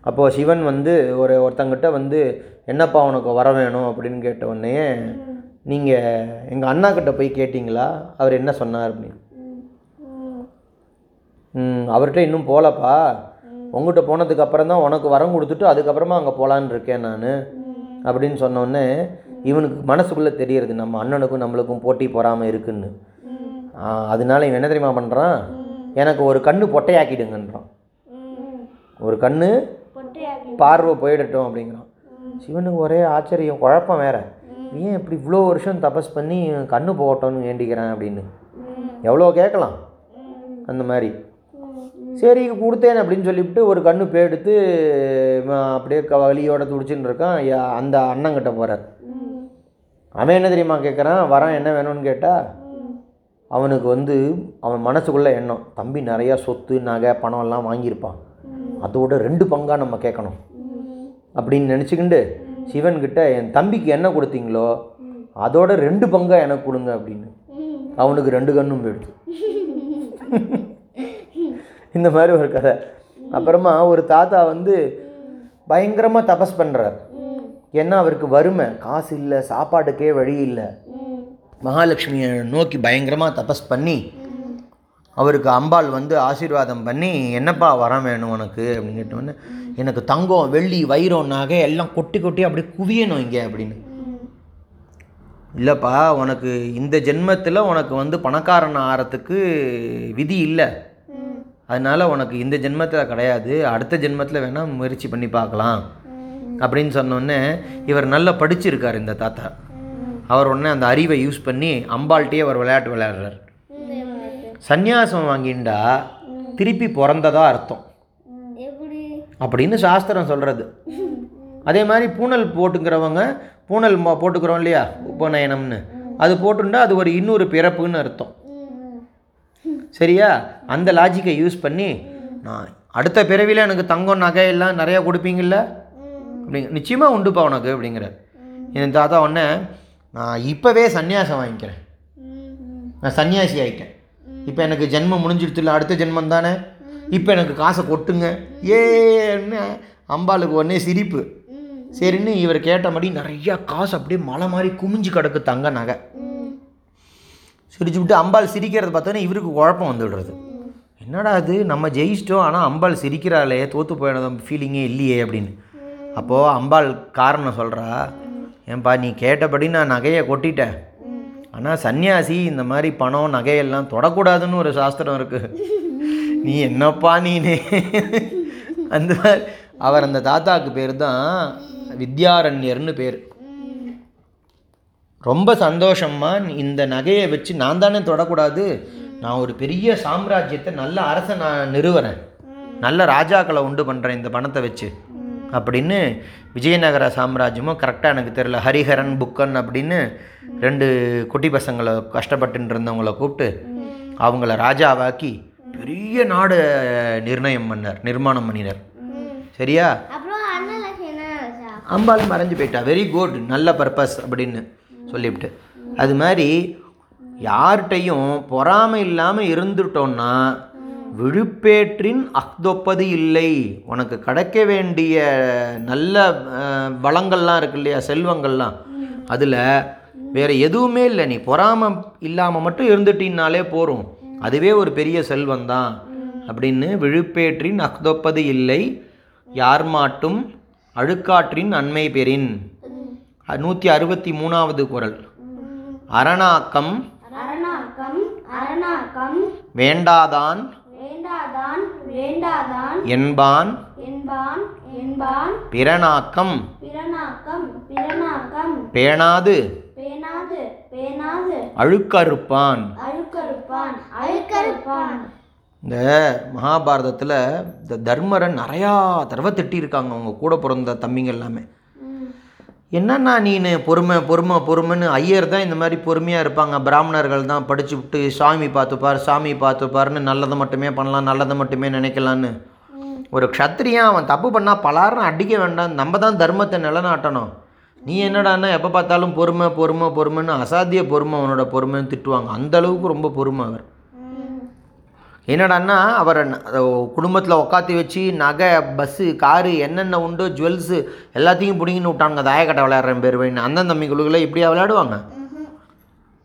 அப்போது சிவன் வந்து ஒரு ஒருத்தங்கிட்ட வந்து என்னப்பா உனக்கு வர வேணும்? அப்படின்னு கேட்ட உடனே நீங்கள் எங்கள் அண்ணாக்கிட்ட போய் கேட்டிங்களா? அவர் என்ன சொன்னார்? அப்படின்னு. அவர்கிட்ட இன்னும் போகலப்பா உங்ககிட்ட போனதுக்கு அப்புறம் தான் உனக்கு வரம் கொடுத்துட்டு அதுக்கப்புறமா அங்கே போகலான்னு இருக்கேன் நான். அப்படின்னு சொன்னோடனே இவனுக்கு மனசுக்குள்ளே தெரியறது நம்ம அண்ணனுக்கும் நம்மளுக்கும் போட்டி போகாமல் இருக்குன்னு. அதனால இவன் என்ன தெரியுமா பண்ணுறான் எனக்கு ஒரு கண்ணு பொட்டையாக்கிடுங்கன்றான். ஒரு கண்ணு பார்வை போயிடட்டும் அப்படிங்கிறான். சிவனுக்கு ஒரே ஆச்சரியம் குழப்பம் வேற. ஏன் இப்படி இவ்வளோ வருஷம் தபஸ் பண்ணி கண்ணு போகட்டும்னு வேண்டிக்கிறேன் அப்படின்னு. எவ்வளோ கேட்கலாம்? அந்த மாதிரி. சரி கொடுத்தேன் அப்படின்னு சொல்லிவிட்டு ஒரு கண்ணு இவன் அப்படியே வலியோட துடிச்சுன்னு இருக்கான். அந்த அண்ணங்கிட்ட போகிறார் அவன் என்ன தெரியுமா கேட்குறான் வரான் என்ன வேணும்னு கேட்டால் அவனுக்கு வந்து அவன் மனசுக்குள்ள எண்ணம் தம்பி நிறையா சொத்து நகை பணம் எல்லாம் வாங்கியிருப்பான். அதோட ரெண்டு பங்காக நம்ம கேட்கணும். அப்படின்னு நினச்சிக்கிண்டு சிவன்கிட்ட என் தம்பிக்கு என்ன கொடுத்தீங்களோ அதோட ரெண்டு பங்காக எனக்கு கொடுங்க அப்படின்னு. அவனுக்கு ரெண்டு கண்ணும் போயிடுது இந்த மாதிரி ஒரு கதை. அப்புறமா ஒரு தாத்தா வந்து பயங்கரமாக தபஸ் பண்ணுறார் ஏன்னா அவருக்கு வறுமை? காசு இல்லை சாப்பாட்டுக்கே வழி இல்லை. மகாலட்சுமியை நோக்கி பயங்கரமாக தபஸ் பண்ணி அவருக்கு அம்பாள் வந்து ஆசீர்வாதம் பண்ணி என்னப்பா வரம் வேணும் உனக்கு? அப்படின்னு கேட்டோன்னே எனக்கு தங்கம் வெள்ளி வைரம் நகை எல்லாம் கொட்டி கொட்டி அப்படி குவியணும் இங்கே அப்படின்னு. இல்லைப்பா உனக்கு இந்த ஜென்மத்தில் உனக்கு வந்து பணக்காரன் ஆகிறதுக்கு விதி இல்லை. அதனால் உனக்கு இந்த ஜென்மத்தில் கிடையாது. அடுத்த ஜென்மத்தில் வேணால் முயற்சி பண்ணி பார்க்கலாம். அப்படின்னு சொன்னோடனே இவர் நல்லா படிச்சிருக்கார் இந்த தாத்தா. அவர் உடனே அந்த அறிவை யூஸ் பண்ணி அம்பாள்கிட்டயே அவர் விளையாட்டு விளையாடுறார். சந்நியாசம் வாங்கிண்டா திருப்பி பிறந்ததா அர்த்தம். அப்படின்னு சாஸ்திரம் சொல்கிறது அதே மாதிரி பூனல் போட்டுக்கிறவங்க பூனல் மோ- போட்டுக்கிறோம் இல்லையா? உபநயனம்னு. அது போட்டுண்டா அது ஒரு இன்னொரு பிறப்புன்னு அர்த்தம். சரியா? அந்த லாஜிக்கை யூஸ் பண்ணி நான் அடுத்த பிறவியில் எனக்கு தங்கம் நகை எல்லாம் நிறையா கொடுப்பீங்கள்ல அப்படிங்க நிச்சயமாக உண்டுப்பா உனக்கு அப்படிங்கிறார். என் தாத்தா உடனே இப்போவே சந்நியாசம் வாங்கிக்கிறேன். நான் சன்னியாசி ஆயிட்டேன். இப்போ எனக்கு ஜென்மம் முடிஞ்சிடுத்துல அடுத்த ஜென்மம் தானே? இப்போ எனக்கு காசை கொட்டுங்க. ஏன்னு அம்பாளுக்கு உடனே சிரிப்பு. சரின்னு இவர் கேட்டபடி நிறையா காசு அப்படியே மலை மாதிரி குமிஞ்சு கிடக்கு தங்க நகை. சிரிச்சு விட்டு அம்பாள் சிரிக்கிறத பார்த்தோன்னே இவருக்கு குழப்பம் வந்துடுறது. என்னடா அது நம்ம ஜெயிச்சிட்டோம் ஆனால் அம்பாள் சிரிக்கிறாளே தோற்று போயிட ஃபீலிங்கே இல்லையே அப்படின்னு. அப்போது அம்பாள் காரணம் சொல்கிறா ஏன்பா நீ கேட்டபடி நான் நகையை கொட்டிட்டேன். ஆனால் சன்னியாசி இந்த மாதிரி பணம் நகையெல்லாம் தொடக்கூடாதுன்னு ஒரு சாஸ்திரம் இருக்குது நீ என்னப்பா நீனே? அந்த மாதிரி. அவர் அந்த தாத்தாவுக்கு பேர் தான் வித்யாரண்யர்னு பேர். ரொம்ப சந்தோஷமா இந்த நகையை வச்சு நான் தானே தொடக்கூடாது. நான் ஒரு பெரிய சாம்ராஜ்யத்தை நல்ல அரசை நான் நிறுவறேன். நல்ல ராஜாக்களை உண்டு பண்ணுறேன் இந்த பணத்தை வச்சு. அப்படின்னு விஜயநகர சாம்ராஜ்யமும் கரெக்டாக எனக்கு தெரில ஹரிஹரன் புக்கன் அப்படின்னு ரெண்டு குட்டி பசங்களை கஷ்டப்பட்டுன்னு இருந்தவங்கள கூப்பிட்டு அவங்கள ராஜாவாக்கி பெரிய நாடு நிர்ணயம் பண்ணார் நிர்மாணம் பண்ணினார். சரியா? அம்பாள் மறைஞ்சு போயிட்டா. வெரி குட் நல்ல பர்பஸ் அப்படின்னு சொல்லிவிட்டு. அது மாதிரி யார்கிட்டையும் பொறாமை இல்லாமல் இருந்துட்டோம்னா விழுப்பேற்றின் அக்தொப்பது இல்லை. உனக்கு கிடைக்க வேண்டிய நல்ல வளங்கள்லாம் இருக்கு இல்லையா செல்வங்கள்லாம். அதில் வேற எதுவுமே இல்லை. நீ பொறாமை இல்லாமல் மட்டும் இருந்துட்டின்னாலே போரும். அதுவே ஒரு பெரிய செல்வம் தான் அப்படின்னு விழுப்பேற்றின் அக்தொப்பது இல்லை. யார் மாட்டும் அழுக்காற்றின் நன்மை பெறின். நூற்றி அறுபத்தி மூணாவது குரல். அரணாக்கம். வேண்டாதான் என்பான். என்பான் என்பான். பிறனாக்கம். பேணாது. பேணாது பேணாது. அழுக்கறுப்பான். இந்த மகாபாரதத்தில் இந்த தர்மரை நிறையா தடவை திட்டியிருக்காங்க அவங்க கூட பிறந்த தம்பிங்க எல்லாமே. என்னண்ணா நீனு? பொறுமை பொறுமை பொறுமைன்னு ஐயர் தான் இந்த மாதிரி பொறுமையாக இருப்பாங்க. பிராமணர்கள் தான் படிச்சு விட்டு சாமி பார்த்துப்பார் சாமி பார்த்துப்பார்னு நல்லதை மட்டுமே பண்ணலாம் நல்லதை மட்டுமே நினைக்கலான்னு. ஒரு க்ஷத்திரியன் அவன் தப்பு பண்ணால் பலாரம் அடிக்க வேண்டாம். நம்ம தான் தர்மத்தை நிலநாட்டணும். நீ என்னடான்னா எப்போ பார்த்தாலும் பொறுமை பொறுமை பொறுமைன்னு அசாத்திய பொறுமை அவனோட பொறுமைன்னு திட்டுவாங்க. அந்தளவுக்கு ரொம்ப பொறுமை அவர். என்னடான்னா அவரை குடும்பத்தில் உட்காத்தி வச்சு நகை பஸ்ஸு காரு என்னென்ன உண்டோ ஜுவல்ஸு எல்லாத்தையும் பிடிங்கின்னு விட்டானுங்க. தாயக்கட்டை விளையாடுறேன் பேர் வேணும் அந்தந்த தம்பிகளுக்குள்ள இப்படியா விளையாடுவாங்க?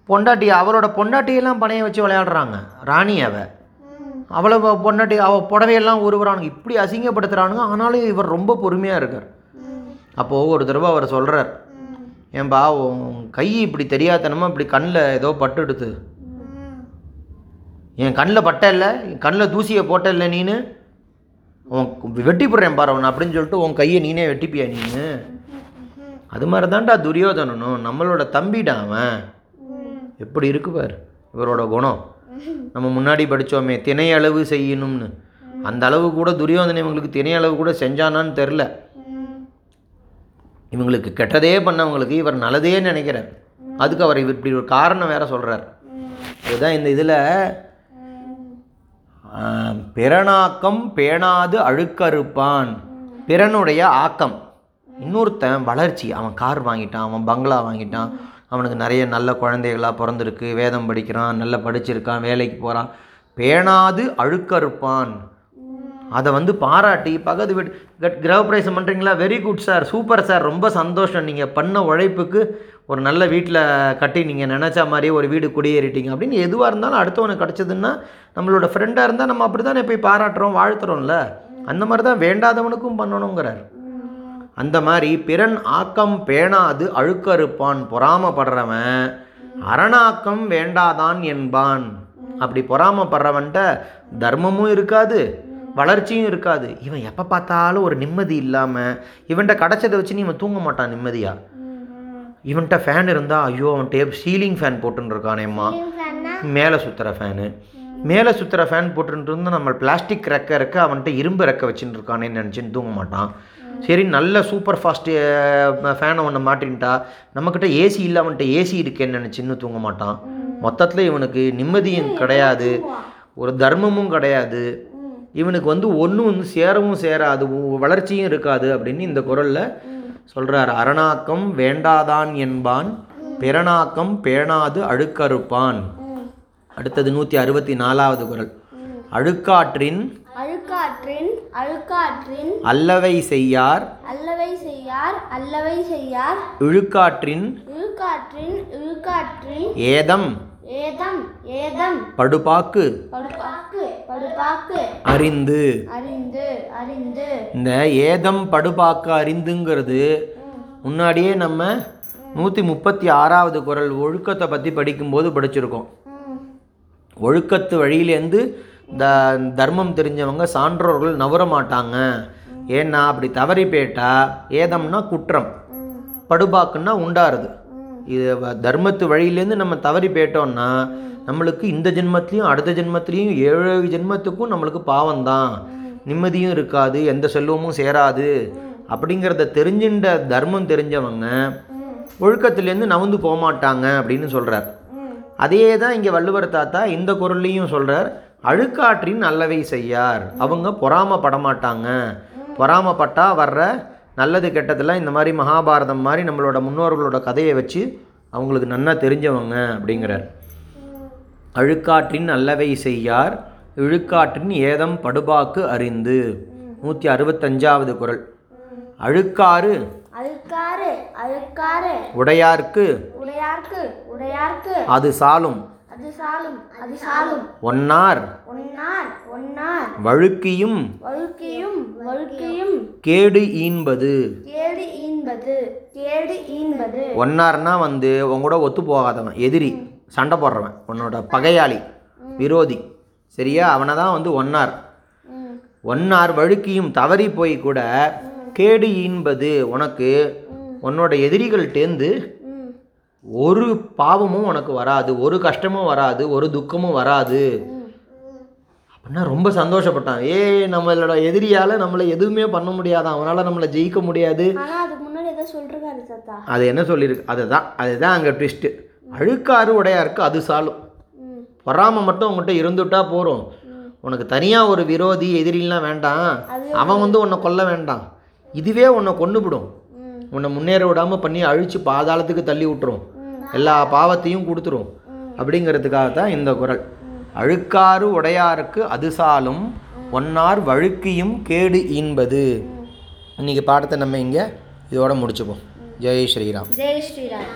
பொண்டாட்டி அவளோட பொண்டாட்டியெல்லாம் பணைய வச்சு விளையாடுறாங்க. ராணி அவ. அவளை பொண்டாட்டி அவள் புடவையெல்லாம் உருவுறானுங்க. இப்படி அசிங்கப்படுத்துகிறானுங்க ஆனாலும் இவர் ரொம்ப பொறுமையாக இருக்கார். அப்போது ஒரு தடவை அவர் சொல்கிறார் ஏன்பா உன் கை இப்படி தெரியாதனமா இப்படி கண்ணில் ஏதோ பட்டு எடுத்து என் கண்ணில் பட்ட இல்லை என் கண்ணில் தூசியை போட்ட இல்லை நீனு? உன் வெட்டி போடுறேன் பாரு அவன் அப்படின்னு சொல்லிட்டு உன் கையை நீனே வெட்டிப்பியா நீனு? அது மாதிரி தான்டா துரியோதனனும் நம்மளோட தம்பிடா அவன். எப்படி இருக்கு பாரு இவரோட குணம். நம்ம முன்னாடி படித்தோமே திணை அளவு செய்யணும்னு. அந்த அளவு கூட துரியோதனை இவங்களுக்கு திணை அளவு கூட செஞ்சானான்னு தெரில இவங்களுக்கு கெட்டதே பண்ணவங்களுக்கு இவர் நல்லதே நினைக்கிறார். அதுக்கு அவர் இவர் இப்படி ஒரு காரணம் வேற சொல்கிறார் இதுதான் இந்த இதில் பிறனாக்கம் பேணாது அழுக்கறுப்பான். பிறனுடைய ஆக்கம். இன்னொருத்தன் வளர்ச்சி. அவன் கார் வாங்கிட்டான் அவன் பங்களா வாங்கிட்டான். அவனுக்கு நிறைய நல்ல குழந்தைகளாக பிறந்திருக்கு. வேதம் படிக்கிறான் நல்லா படிச்சிருக்கான் வேலைக்கு போகிறான் பேணாது அழுக்கறுப்பான். அதை வந்து பாராட்டி பகது வீட்டு கட் கிரகப்பிரவேசம் பண்ணுறீங்களா very good sir super sir ரொம்ப சந்தோஷம். நீங்கள் பண்ண உழைப்புக்கு ஒரு நல்ல வீட்டில் கட்டி நீங்கள் நினச்ச மாதிரி ஒரு வீடு குடியேறிட்டீங்க. அப்படின்னு எதுவாக இருந்தாலும் அடுத்தவனுக்கு கிடச்சதுன்னா நம்மளோட ஃப்ரெண்டாக இருந்தால் நம்ம அப்படி தானே போய் பாராட்டுறோம் வாழ்த்துறோம்ல? அந்த மாதிரி தான் வேண்டாதவனுக்கும் பண்ணணுங்கிறார். அந்த மாதிரி பிறன் ஆக்கம் பேணாது அழுக்கறுப்பான் பொறாமப்படுறவன் அரணாக்கம் வேண்டாதான் என்பான். அப்படி பொறாமப்படுறவன்ட்ட தர்மமும் இருக்காது வளர்ச்சியும் இருக்காது. இவன் எப்போ பார்த்தாலும் ஒரு நிம்மதி இல்லாமல் இவன்கிட்ட கிடச்சதை வச்சு நீ இவன் தூங்க மாட்டான் நிம்மதியாக இவன்கிட்ட ஃபேன் இருந்தால் ஐயோ அவன்கிட்ட சீலிங் ஃபேன் போட்டுன்னு இருக்கானேம்மா மேலே சுற்றுற ஃபேனு மேலே சுற்றுற ஃபேன் போட்டுட்டு இருந்தால் நம்ம பிளாஸ்டிக் ரெக்க இருக்க அவன்கிட்ட இரும்பு ரெக்க வச்சுட்டு இருக்கானேன்னு நினச்சின்னு தூங்க மாட்டான். சரி நல்ல சூப்பர் ஃபாஸ்ட்டு ஃபேனை ஒன்று மாட்டின்ட்டா நம்மக்கிட்ட ஏசி இல்லை அவன்கிட்ட ஏசி இருக்கேன்னு நினச்சின்னு தூங்க மாட்டான். மொத்தத்தில் இவனுக்கு நிம்மதியும் கிடையாது. ஒரு தர்மமும் கிடையாது. இவனுக்கு வந்து ஒன்றும் வந்து சேரவும் சேராது வளர்ச்சியும் இருக்காது அப்படின்னு இந்த குரலில் சொல்கிறார் அரணாக்கம் வேண்டாதான் என்பான் பிறனாக்கம் பேணாது அழுக்கறுப்பான். அடுத்தது நூற்றி அறுபத்தி நாலாவது குரல். அழுக்காற்றின் அழுக்காற்றின் அழுக்காற்றின் அல்லவை செய்யார். அல்லவை செய்யார் அல்லவை செய்யார். இழுக்காற்றின் இழுக்காற்றின் இழுக்காற்றின் ஏதம் ஏதம் ஏதம். படுபாக்கு. படுபாக்கு படுபாக்கு. அறிந்து. அறிந்து அறிந்து. இந்த ஏதம் படுபாக்கு அறிந்துங்கிறது முன்னாடியே நம்ம நூற்றி முப்பத்தி ஆறாவது குரல் ஒழுக்கத்தை பற்றி படிக்கும்போது படிச்சிருக்கோம். ஒழுக்கத்து வழியிலேருந்து இந்த தர்மம் தெரிஞ்சவங்க சான்றோர்கள் நவர மாட்டாங்க. ஏன்னா அப்படி தவறி போயிட்டா ஏதம்னா குற்றம். படுபாக்குன்னா உண்டாருது. இது வ- தர்மத்து வழியிலேருந்து நம்ம தவறி போயிட்டோம்னா நம்மளுக்கு இந்த ஜென்மத்திலையும் அடுத்த ஜென்மத்திலையும் ஏழு ஜென்மத்துக்கும் நம்மளுக்கு பாவம் தான் நிம்மதியும் இருக்காது எந்த செல்வமும் சேராது. அப்படிங்கிறத தெரிஞ்சின்ற தர்மம் தெரிஞ்சவங்க ஒழுக்கத்துலேருந்து நவுந்து போக மாட்டாங்க அப்படின்னு சொல்கிறார் அதே தான் இங்கே வள்ளுவர் தாத்தா இந்த குரல்லையும் சொல்கிறார் அழுக்காற்றின் நல்லவை செய்யார். அவங்க பொறாமப்பட மாட்டாங்க பொறாமப்பட்டா வர்ற நல்லது கெட்டதெல்லாம் இந்த மாதிரி மகாபாரதம் மாதிரி நம்மளோட முன்னோர்களோட கதையை வச்சு அவங்களுக்கு நன்னா தெரிஞ்சவங்க அப்படிங்கிறார். அழுக்காற்றின் நல்லவை செய்யார் இழுக்காற்றின் ஏதம் படுபாக்கு அறிந்து. நூற்றி அறுபத்தஞ்சாவது குரல். அழுக்காறு அழுக்காறு அழுக்காறு. உடையார்க்கு உடையார்க்கு உடையார்க்கு. அது சாலும். அது சாலும் அது சாலும். ஒன்னார் ஒன்னார் ஒன்னார். வழுக்கியும் வழுக்கியும் வழுக்கியும் கேடு ஈன்பது. கேடு ஈன்பது கேடு ஈன்பது. ஒன்னார்னா வந்து உங்களோட ஒத்து போகாதவன் எதிரி சண்டை போடுறவன் உன்னோட பகையாளி விரோதி. சரியா? அவனை தான் வந்து ஒன்னார். ஒன்னார் வழுக்கியும் தவறி போய் கூட கேடு ஈன்பது உனக்கு உன்னோட எதிரிகள்டேந்து ஒரு பாவமும் உனக்கு வராது ஒரு கஷ்டமும் வராது ஒரு துக்கமும் வராது. அப்படின்னா ரொம்ப சந்தோஷப்பட்டான். ஏய் நம்மளோட எதிரியால் நம்மளை எதுவுமே பண்ண முடியாதான் அவனால் நம்மளை ஜெயிக்க முடியாது. அது என்ன சொல்லியிருக்கு? அதுதான். அதுதான் அங்கே ட்விஸ்ட்டு அழுக்காறு உடையாருக்கு அது சாலும். ம். பொறாமை மட்டும் உங்கள்கிட்ட இருந்துட்டா போகிறோம் உனக்கு தனியாக ஒரு விரோதி எதிரிலாம் வேண்டாம். அவன் வந்து உன்னை கொல்ல வேண்டாம். இதுவே உன்னை கொன்னுபிடும். ம். உன்னை முன்னேற விடாமல் பண்ணி அழிச்சு பாதாளத்துக்கு தள்ளி விட்டுரும். எல்லா பாவத்தையும் கொடுத்துரும். அப்படிங்கிறதுக்காக தான் இந்த குரல். அழுக்காறு உடையாருக்கு அது சாலும் ஒன்னார் வழுக்கியும் கேடு ஈன்பது. இன்னைக்கு பாடத்தை நம்ம இங்கே இதோட முடிச்சுப்போம். ஜெய் ஸ்ரீராம். ஜெய் ஸ்ரீராம்.